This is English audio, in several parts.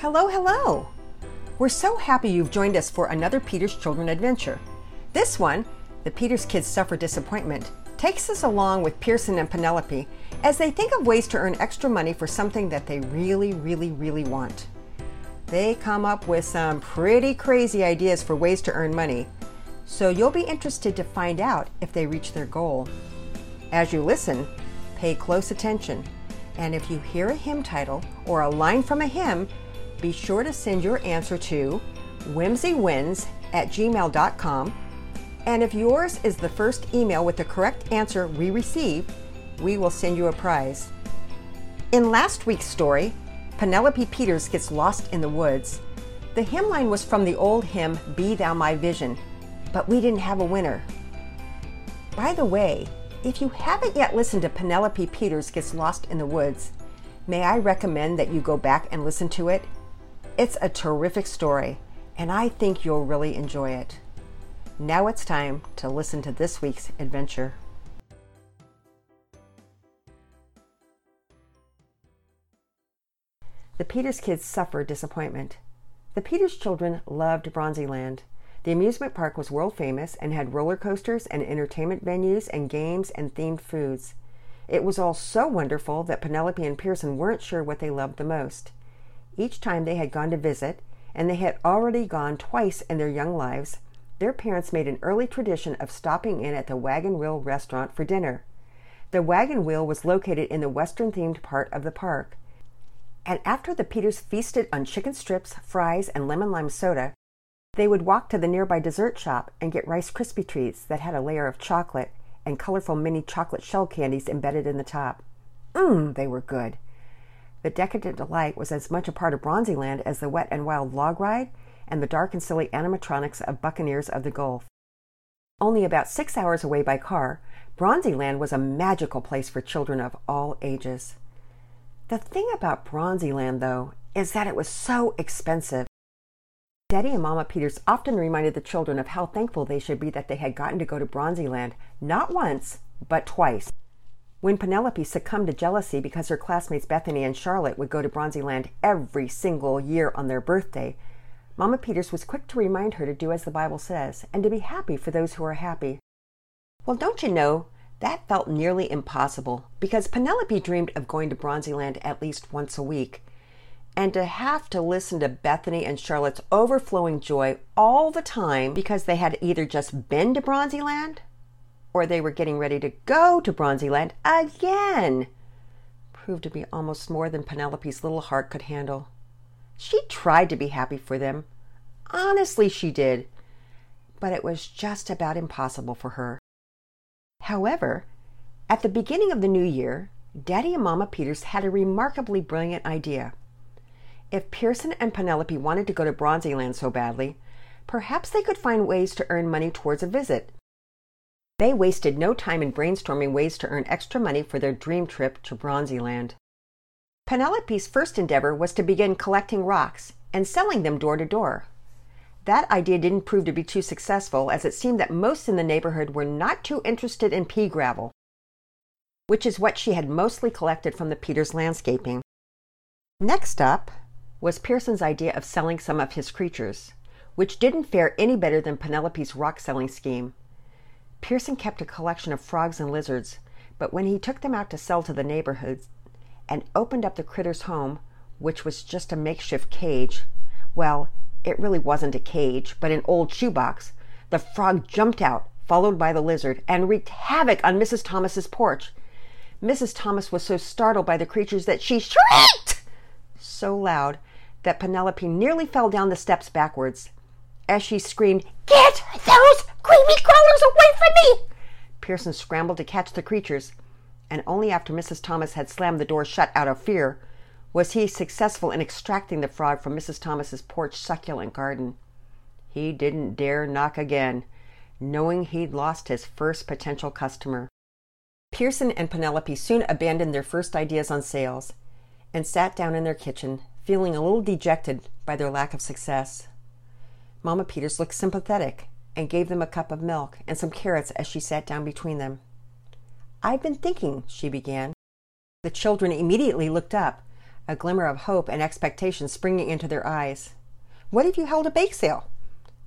Hello, hello! We're so happy you've joined us for another Peter's Children adventure. This one, The Peters Kids Suffer Disappointment, takes us along with Pearson and Penelope as they think of ways to earn extra money for something that they really, really, really want. They come up with some pretty crazy ideas for ways to earn money, so you'll be interested to find out if they reach their goal. As you listen, pay close attention, and if you hear a hymn title or a line from a hymn, be sure to send your answer to whimsywins at gmail.com. And if yours is the first email with the correct answer we receive, we will send you a prize. In last week's story, Penelope Peters gets lost in the woods. The hymn line was from the old hymn, Be Thou My Vision, but we didn't have a winner. By the way, if you haven't yet listened to Penelope Peters Gets Lost in the Woods, may I recommend that you go back and listen to it? It's a terrific story, and I think you'll really enjoy it. Now it's time to listen to this week's adventure. The Peters kids suffered disappointment. The Peters children loved Bronzyland. The amusement park was world famous and had roller coasters and entertainment venues and games and themed foods. It was all so wonderful that Penelope and Pearson weren't sure what they loved the most. Each time they had gone to visit, and they had already gone twice in their young lives, their parents made an early tradition of stopping in at the Wagon Wheel restaurant for dinner. The Wagon Wheel was located in the western themed part of the park. And after the Peters feasted on chicken strips, fries, and lemon lime soda, they would walk to the nearby dessert shop and get Rice Krispie treats that had a layer of chocolate and colorful mini chocolate shell candies embedded in the top. Mmm, they were good. The Decadent Delight was as much a part of Bronzyland as the Wet and Wild log ride and the dark and silly animatronics of Buccaneers of the Gulf. Only about six hours away by car, Bronzyland was a magical place for children of all ages. The thing about Bronzyland, though, is that it was so expensive. Daddy and Mama Peters often reminded the children of how thankful they should be that they had gotten to go to Bronzyland not once, but twice. When Penelope succumbed to jealousy because her classmates Bethany and Charlotte would go to Bronzyland every single year on their birthday, Mama Peters was quick to remind her to do as the Bible says and to be happy for those who are happy. Well, don't you know, that felt nearly impossible because Penelope dreamed of going to Bronzyland at least once a week and to have to listen to Bethany and Charlotte's overflowing joy all the time because they had either just been to Bronzyland or they were getting ready to go to Bronzyland again proved to be almost more than Penelope's little heart could handle. She tried to be happy for them. Honestly, she did. But it was just about impossible for her. However, at the beginning of the new year, Daddy and Mama Peters had a remarkably brilliant idea. If Pearson and Penelope wanted to go to Bronzyland so badly, perhaps they could find ways to earn money towards a visit. They wasted no time in brainstorming ways to earn extra money for their dream trip to Bronzyland. Penelope's first endeavor was to begin collecting rocks and selling them door to door. That idea didn't prove to be too successful as it seemed that most in the neighborhood were not too interested in pea gravel, which is what she had mostly collected from the Peters landscaping. Next up, was Pearson's idea of selling some of his creatures, which didn't fare any better than Penelope's rock selling scheme. Pearson kept a collection of frogs and lizards, but when he took them out to sell to the neighborhoods and opened up the critter's home, which was just a makeshift cage, well, it really wasn't a cage, but an old shoebox, the frog jumped out, followed by the lizard, and wreaked havoc on Mrs. Thomas's porch. Mrs. Thomas was so startled by the creatures that she shrieked so loud that Penelope nearly fell down the steps backwards. As she screamed, Get those creepy crawlers away from me! Pearson scrambled to catch the creatures, and only after Mrs. Thomas had slammed the door shut out of fear was he successful in extracting the frog from Mrs. Thomas's porch succulent garden. He didn't dare knock again, knowing he'd lost his first potential customer. Pearson and Penelope soon abandoned their first ideas on sales and sat down in their kitchen feeling a little dejected by their lack of success. Mama Peters looked sympathetic and gave them a cup of milk and some carrots as she sat down between them. I've been thinking, she began. The children immediately looked up. a glimmer of hope and expectation springing into their eyes. What if you held a bake sale?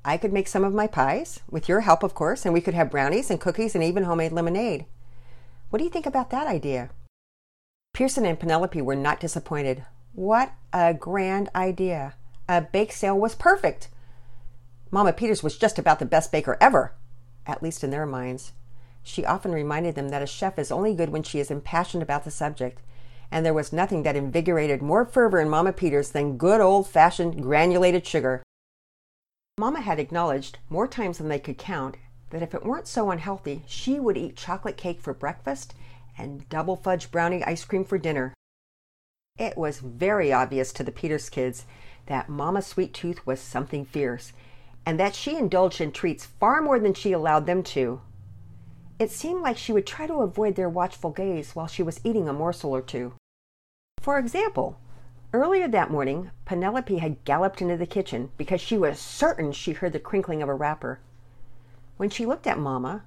I could make some of my pies, with your help, of course, and we could have brownies and cookies and even homemade lemonade. What do you think about that idea? Pearson and Penelope were not disappointed. What a grand idea! A bake sale was perfect. Mama Peters was just about the best baker ever, at least in their minds. She often reminded them that a chef is only good when she is impassioned about the subject, and there was nothing that invigorated more fervor in Mama Peters than good old fashioned granulated sugar. Mama had acknowledged, more times than they could count, that if it weren't so unhealthy, she would eat chocolate cake for breakfast and double fudge brownie ice cream for dinner. It was very obvious to the Peters kids that Mama Sweet Tooth was something fierce, and that she indulged in treats far more than she allowed them to. It seemed like she would try to avoid their watchful gaze while she was eating a morsel or two. For example, earlier that morning, Penelope had galloped into the kitchen because she was certain she heard the crinkling of a wrapper. When she looked at Mamma,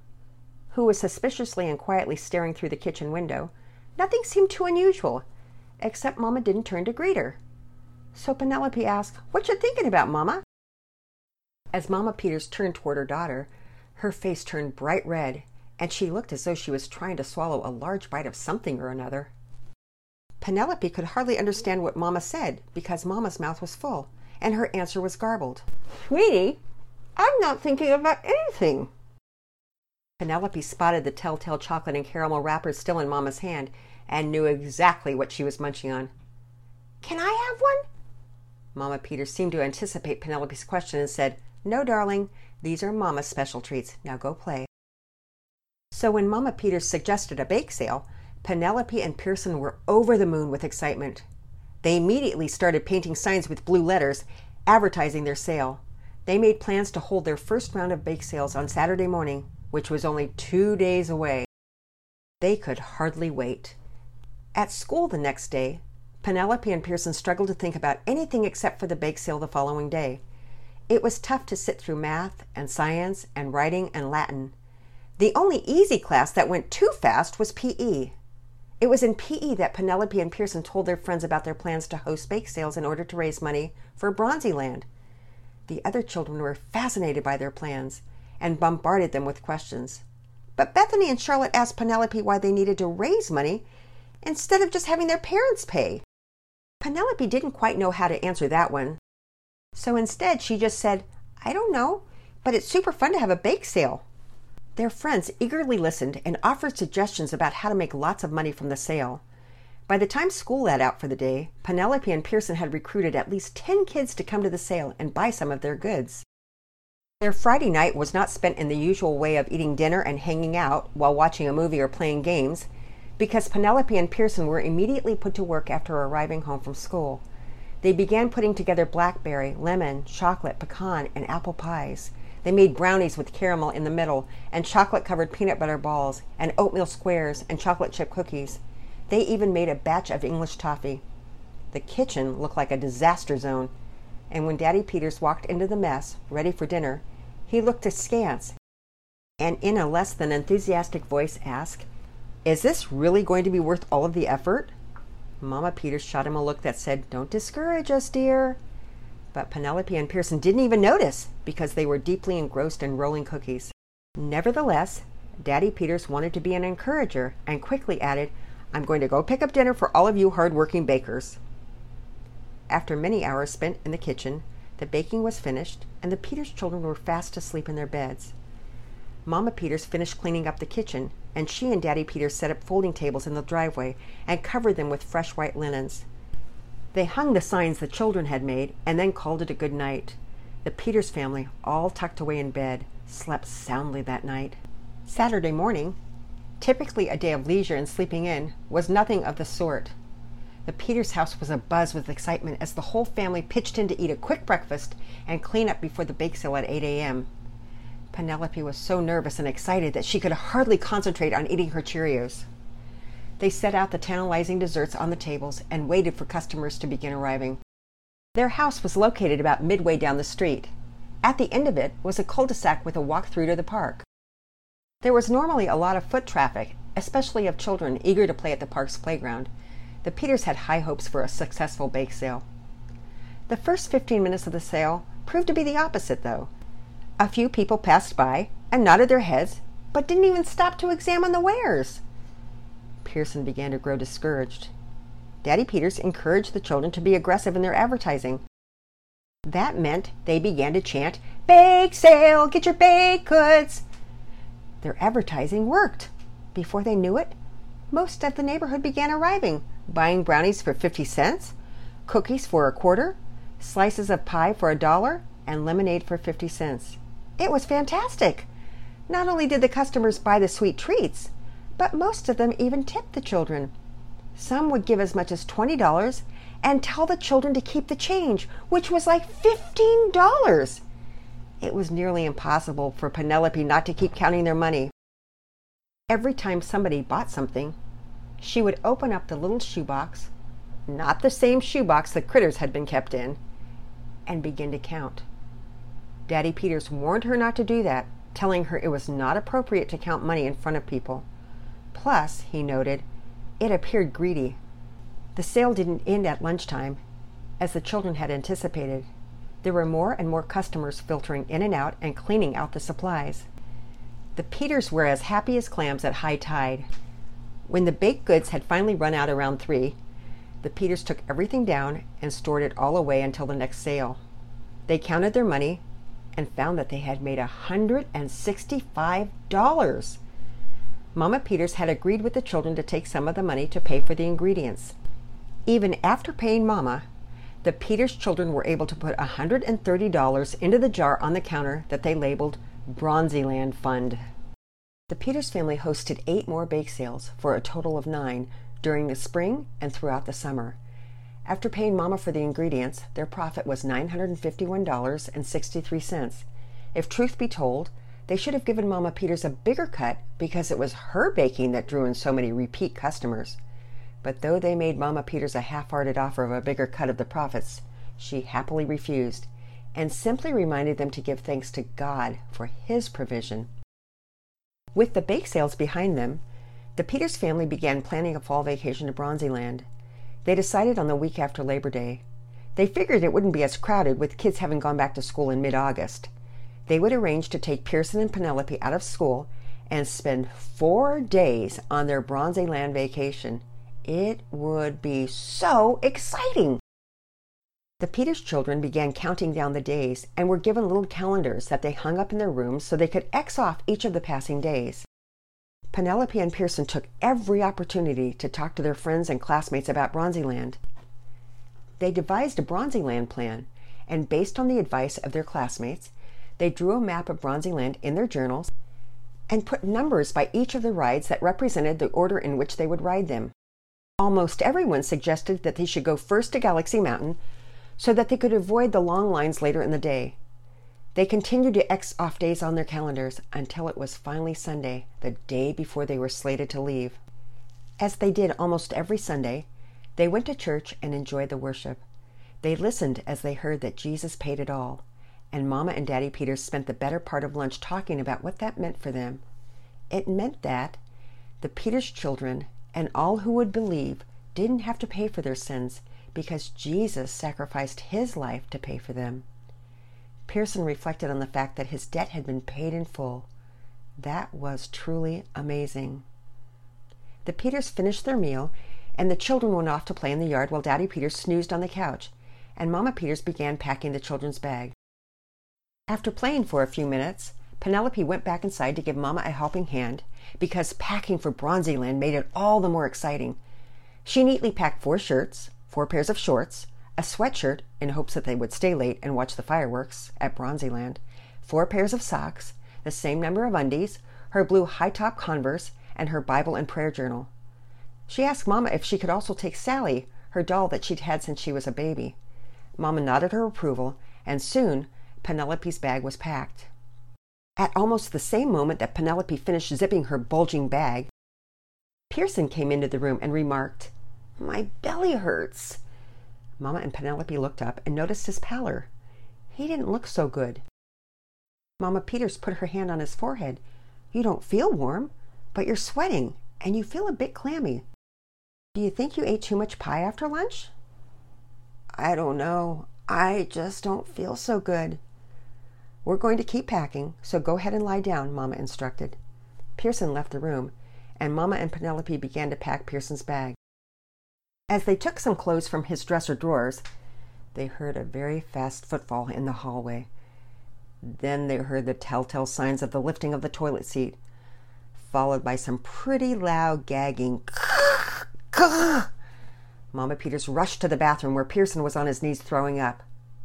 who was suspiciously and quietly staring through the kitchen window, nothing seemed too unusual, except Mamma didn't turn to greet her. So Penelope asked, What you thinking about, Mamma? As Mama Peters turned toward her daughter, her face turned bright red, and she looked as though she was trying to swallow a large bite of something or another. Penelope could hardly understand what Mama said because Mama's mouth was full, and her answer was garbled. Sweetie, I'm not thinking about anything. Penelope spotted the telltale chocolate and caramel wrappers still in Mama's hand and knew exactly what she was munching on. Can I have one? Mama Peters seemed to anticipate Penelope's question and said, No, darling, these are Mama's special treats. Now go play. So when Mama Peters suggested a bake sale, Penelope and Pearson were over the moon with excitement. They immediately started painting signs with blue letters advertising their sale. They made plans to hold their first round of bake sales on Saturday morning, which was only two days away. They could hardly wait. At school the next day, Penelope and Pearson struggled to think about anything except for the bake sale the following day. It was tough to sit through math and science and writing and Latin. The only easy class that went too fast was PE. It was in PE that Penelope and Pearson told their friends about their plans to host bake sales in order to raise money for Bronzyland. The other children were fascinated by their plans and bombarded them with questions. But Bethany and Charlotte asked Penelope why they needed to raise money instead of just having their parents pay. Penelope didn't quite know how to answer that one. So instead, she just said, I don't know, but it's super fun to have a bake sale. Their friends eagerly listened and offered suggestions about how to make lots of money from the sale. By the time school let out for the day, Penelope and Pearson had recruited at least 10 kids to come to the sale and buy some of their goods. Their Friday night was not spent in the usual way of eating dinner and hanging out while watching a movie or playing games, because Penelope and Pearson were immediately put to work after arriving home from school. They began putting together blackberry, lemon, chocolate, pecan, and apple pies. They made brownies with caramel in the middle, and chocolate covered peanut butter balls, and oatmeal squares, and chocolate chip cookies. They even made a batch of English toffee. The kitchen looked like a disaster zone, and when Daddy Peters walked into the mess, ready for dinner, he looked askance and in a less than enthusiastic voice asked, Is this really going to be worth all of the effort? Mama Peters shot him a look that said, Don't discourage us, dear. But Penelope and Pearson didn't even notice because they were deeply engrossed in rolling cookies. Nevertheless, Daddy Peters wanted to be an encourager and quickly added, I'm going to go pick up dinner for all of you hard-working bakers. After many hours spent in the kitchen, the baking was finished, and the Peters children were fast asleep in their beds. Mama Peters finished cleaning up the kitchen, and she and Daddy Peters set up folding tables in the driveway and covered them with fresh white linens. They hung the signs the children had made and then called it a good night. The Peters family, all tucked away in bed, slept soundly that night. Saturday morning, typically a day of leisure and sleeping in, was nothing of the sort. The Peters house was abuzz with excitement as the whole family pitched in to eat a quick breakfast and clean up before the bake sale at 8 a.m. Penelope was so nervous and excited that she could hardly concentrate on eating her Cheerios. They set out the tantalizing desserts on the tables and waited for customers to begin arriving. Their house was located about midway down the street. At the end of it was a cul-de-sac with a walk through to the park. There was normally a lot of foot traffic, especially of children eager to play at the park's playground. the Peters had high hopes for a successful bake sale. The first 15 minutes of the sale proved to be the opposite, though. A few people passed by and nodded their heads, but didn't even stop to examine the wares. Pearson began to grow discouraged. Daddy Peters encouraged the children to be aggressive in their advertising. That meant they began to chant, Bake sale! Get your baked goods! Their advertising worked. Before they knew it, most of the neighborhood began arriving, buying brownies for 50 cents, cookies for a quarter, slices of pie for a dollar, and lemonade for 50 cents. It was fantastic. Not only did the customers buy the sweet treats, but most of them even tipped the children. Some would give as much as $20 and tell the children to keep the change, which was like $15. It was nearly impossible for Penelope not to keep counting their money. Every time somebody bought something, she would open up the little shoebox, not the same shoebox the critters had been kept in, and begin to count. Daddy Peters warned her not to do that, telling her it was not appropriate to count money in front of people. Plus, he noted, it appeared greedy. The sale didn't end at lunchtime, as the children had anticipated. There were more and more customers filtering in and out and cleaning out the supplies. The Peters were as happy as clams at high tide. When the baked goods had finally run out around three, the Peters took everything down and stored it all away until the next sale. They counted their money and found that they had made a $165. Mama Peters had agreed with the children to take some of the money to pay for the ingredients. Even after paying Mama, the Peters children were able to put $130 into the jar on the counter that they labeled Bronzyland Fund. The Peters family hosted eight more bake sales for a total of nine during the spring and throughout the summer. After paying Mama for the ingredients, their profit was $951.63. If truth be told, they should have given Mama Peters a bigger cut because it was her baking that drew in so many repeat customers. But though they made Mama Peters a half hearted offer of a bigger cut of the profits, she happily refused and simply reminded them to give thanks to God for His provision. With the bake sales behind them, the Peters family began planning a fall vacation to Bronzyland. They decided on the week after Labor Day. They figured it wouldn't be as crowded with kids having gone back to school in mid August. They would arrange to take Pearson and Penelope out of school and spend four days on their Bronzyland vacation. It would be so exciting! The Peters children began counting down the days and were given little calendars that they hung up in their rooms so they could X off each of the passing days. Penelope and Pearson took every opportunity to talk to their friends and classmates about Bronzyland. They devised a Bronzyland plan, and based on the advice of their classmates, they drew a map of Bronzyland in their journals and put numbers by each of the rides that represented the order in which they would ride them. Almost everyone suggested that they should go first to Galaxy Mountain so that they could avoid the long lines later in the day. They continued to X off days on their calendars until it was finally Sunday, the day before they were slated to leave. As they did almost every Sunday, they went to church and enjoyed the worship. They listened as they heard that Jesus paid it all, and Mama and Daddy Peters spent the better part of lunch talking about what that meant for them. It meant that the Peters children and all who would believe didn't have to pay for their sins because Jesus sacrificed his life to pay for them. Pearson reflected on the fact that his debt had been paid in full. That was truly amazing. The Peters finished their meal, and the children went off to play in the yard while Daddy Peters snoozed on the couch, and Mama Peters began packing the children's bag. After playing for a few minutes, Penelope went back inside to give Mama a helping hand because packing for Bronzyland made it all the more exciting. She neatly packed four shirts, four pairs of shorts, a sweatshirt in hopes that they would stay late and watch the fireworks at Bronzyland, four pairs of socks, the same number of undies, her blue high top Converse, and her Bible and prayer journal. She asked Mamma if she could also take Sally, her doll that she'd had since she was a baby. Mamma nodded her approval, and soon Penelope's bag was packed. At almost the same moment that Penelope finished zipping her bulging bag, Pearson came into the room and remarked, My belly hurts. Mamma and Penelope looked up and noticed his pallor. He didn't look so good. Mamma Peters put her hand on his forehead. You don't feel warm, but you're sweating and you feel a bit clammy. Do you think you ate too much pie after lunch? I don't know. I just don't feel so good. We're going to keep packing, so go ahead and lie down, Mama instructed. Pearson left the room, and Mama and Penelope began to pack Pearson's bag. As they took some clothes from his dresser drawers, they heard a very fast footfall in the hallway. Then they heard the telltale signs of the lifting of the toilet seat, followed by some pretty loud gagging. Mama Peters rushed to the bathroom where Pearson was on his knees throwing up.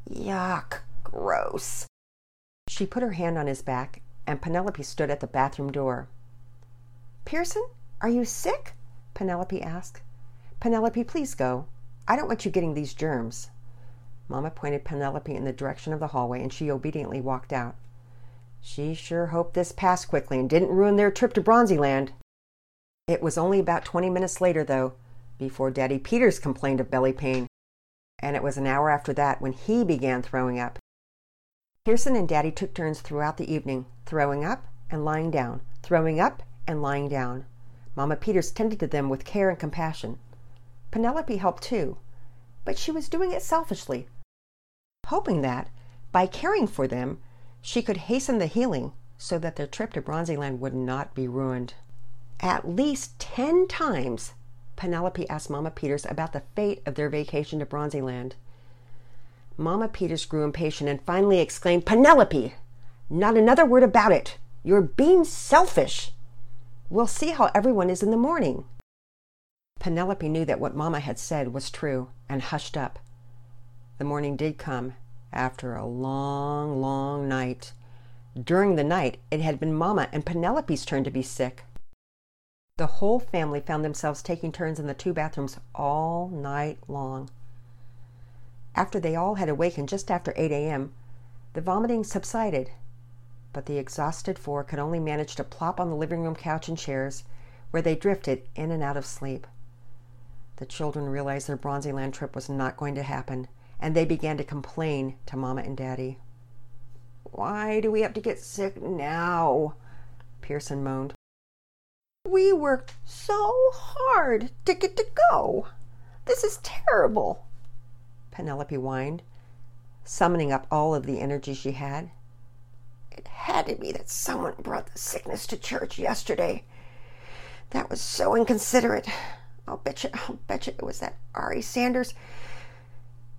Yuck, gross. She put her hand on his back, and Penelope stood at the bathroom door. Pearson, are you sick? Penelope asked. Penelope, please go. I don't want you getting these germs. Mamma pointed Penelope in the direction of the hallway, and she obediently walked out. She sure hoped this passed quickly and didn't ruin their trip to Bronzyland. It was only about twenty minutes later, though, before Daddy Peters complained of belly pain, and it was an hour after that when he began throwing up. Pearson and Daddy took turns throughout the evening, throwing up and lying down, throwing up and lying down. Mamma Peters tended to them with care and compassion. Penelope helped too, but she was doing it selfishly, hoping that, by caring for them, she could hasten the healing so that their trip to Bronzyland would not be ruined. At least ten times, Penelope asked Mama Peters about the fate of their vacation to Bronzyland. Mama Peters grew impatient and finally exclaimed, Penelope, not another word about it. You're being selfish. We'll see how everyone is in the morning. Penelope knew that what Mamma had said was true and hushed up. The morning did come after a long, long night. During the night, it had been Mamma and Penelope's turn to be sick. The whole family found themselves taking turns in the two bathrooms all night long. After they all had awakened just after 8 a.m., the vomiting subsided, but the exhausted four could only manage to plop on the living room couch and chairs, where they drifted in and out of sleep. The children realized their Bronzyland trip was not going to happen, and they began to complain to Mama and Daddy. Why do we have to get sick now? Pearson moaned. We worked so hard to get to go. This is terrible. Penelope whined, summoning up all of the energy she had. It had to be that someone brought the sickness to church yesterday. That was so inconsiderate. I'll bet you, I'll bet you it was that Ari Sanders.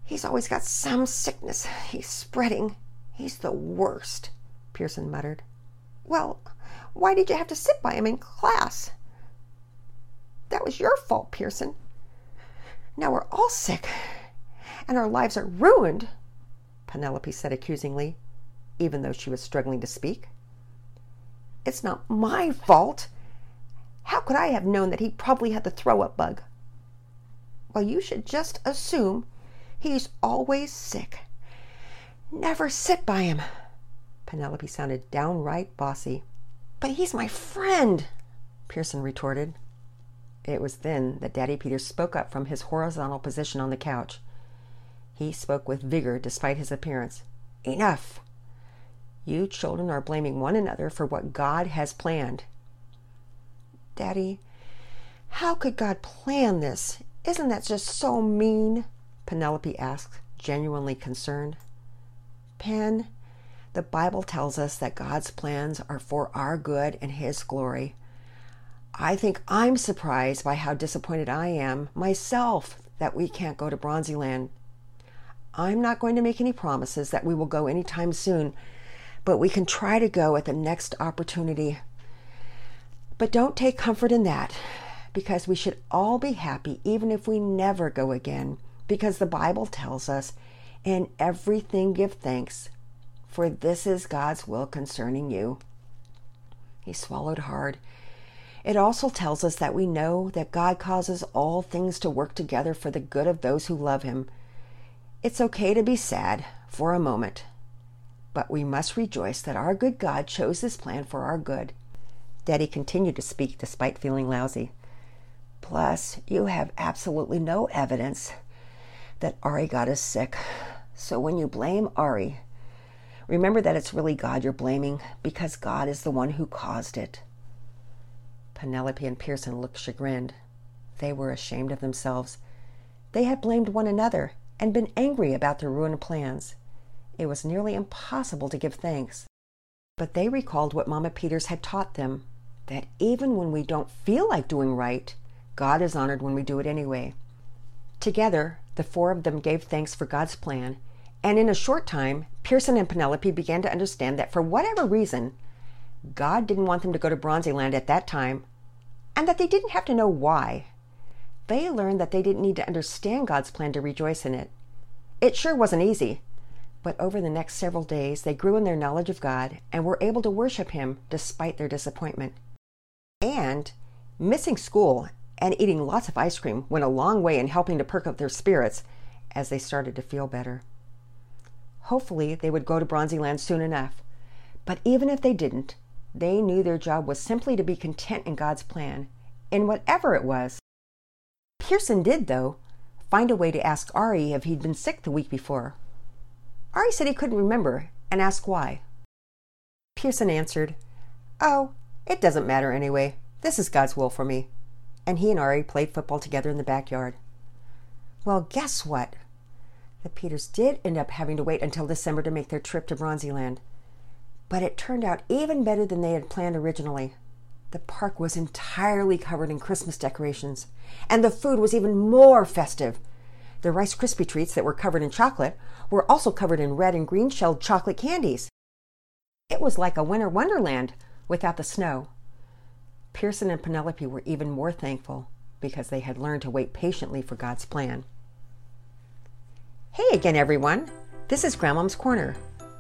He's always got some sickness he's spreading. He's the worst, Pearson muttered. Well, why did you have to sit by him in class? That was your fault, Pearson. Now we're all sick, and our lives are ruined, Penelope said accusingly, even though she was struggling to speak. It's not my fault. How could I have known that he probably had the throw up bug? Well, you should just assume he's always sick. Never sit by him. Penelope sounded downright bossy. But he's my friend, Pearson retorted. It was then that Daddy Peters spoke up from his horizontal position on the couch. He spoke with vigor despite his appearance. Enough! You children are blaming one another for what God has planned. Daddy, how could God plan this? Isn't that just so mean? Penelope asked, genuinely concerned. Pen, the Bible tells us that God's plans are for our good and His glory. I think I'm surprised by how disappointed I am myself that we can't go to Bronzyland. I'm not going to make any promises that we will go anytime soon, but we can try to go at the next opportunity. But don't take comfort in that, because we should all be happy even if we never go again, because the Bible tells us, in everything give thanks, for this is God's will concerning you. He swallowed hard. It also tells us that we know that God causes all things to work together for the good of those who love Him. It's okay to be sad for a moment, but we must rejoice that our good God chose this plan for our good. Daddy continued to speak despite feeling lousy. Plus, you have absolutely no evidence that Ari got us sick. So when you blame Ari, remember that it's really God you're blaming because God is the one who caused it. Penelope and Pearson looked chagrined. They were ashamed of themselves. They had blamed one another and been angry about their ruined plans. It was nearly impossible to give thanks. But they recalled what Mama Peters had taught them that even when we don't feel like doing right, God is honored when we do it anyway. Together, the four of them gave thanks for God's plan, and in a short time, Pearson and Penelope began to understand that for whatever reason, God didn't want them to go to Bronzyland at that time, and that they didn't have to know why. They learned that they didn't need to understand God's plan to rejoice in it. It sure wasn't easy, but over the next several days, they grew in their knowledge of God and were able to worship Him despite their disappointment. And missing school and eating lots of ice cream went a long way in helping to perk up their spirits as they started to feel better. Hopefully, they would go to Bronzyland soon enough. But even if they didn't, they knew their job was simply to be content in God's plan, in whatever it was. Pearson did, though, find a way to ask Ari if he'd been sick the week before. Ari said he couldn't remember and asked why. Pearson answered, Oh, it doesn't matter anyway. This is God's will for me. And he and Ari played football together in the backyard. Well, guess what? The Peters did end up having to wait until December to make their trip to Bronzyland. But it turned out even better than they had planned originally. The park was entirely covered in Christmas decorations, and the food was even more festive. The Rice Krispie treats that were covered in chocolate were also covered in red and green shelled chocolate candies. It was like a winter wonderland without the snow. Pearson and Penelope were even more thankful because they had learned to wait patiently for God's plan. Hey again, everyone. This is Grandmom's Corner.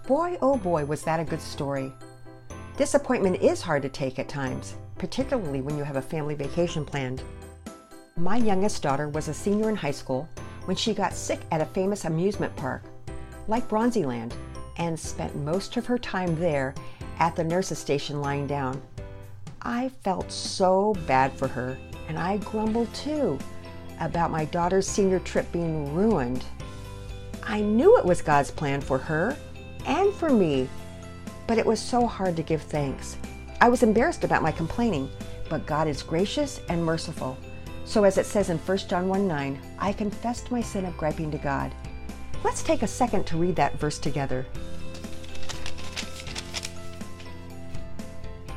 Boy, oh boy, was that a good story. Disappointment is hard to take at times, particularly when you have a family vacation planned. My youngest daughter was a senior in high school when she got sick at a famous amusement park, like Bronzyland, and spent most of her time there at the nurse's station lying down. I felt so bad for her, and I grumbled too about my daughter's senior trip being ruined. I knew it was God's plan for her and for me but it was so hard to give thanks. I was embarrassed about my complaining, but God is gracious and merciful. So, as it says in 1 John 1 9, I confessed my sin of griping to God. Let's take a second to read that verse together.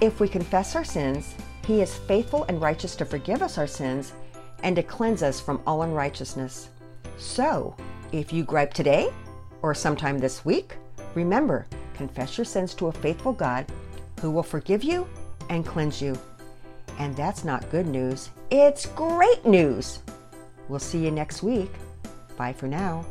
If we confess our sins, He is faithful and righteous to forgive us our sins and to cleanse us from all unrighteousness. So, if you gripe today or sometime this week, remember confess your sins to a faithful God who will forgive you and cleanse you. And that's not good news, it's great news. We'll see you next week. Bye for now.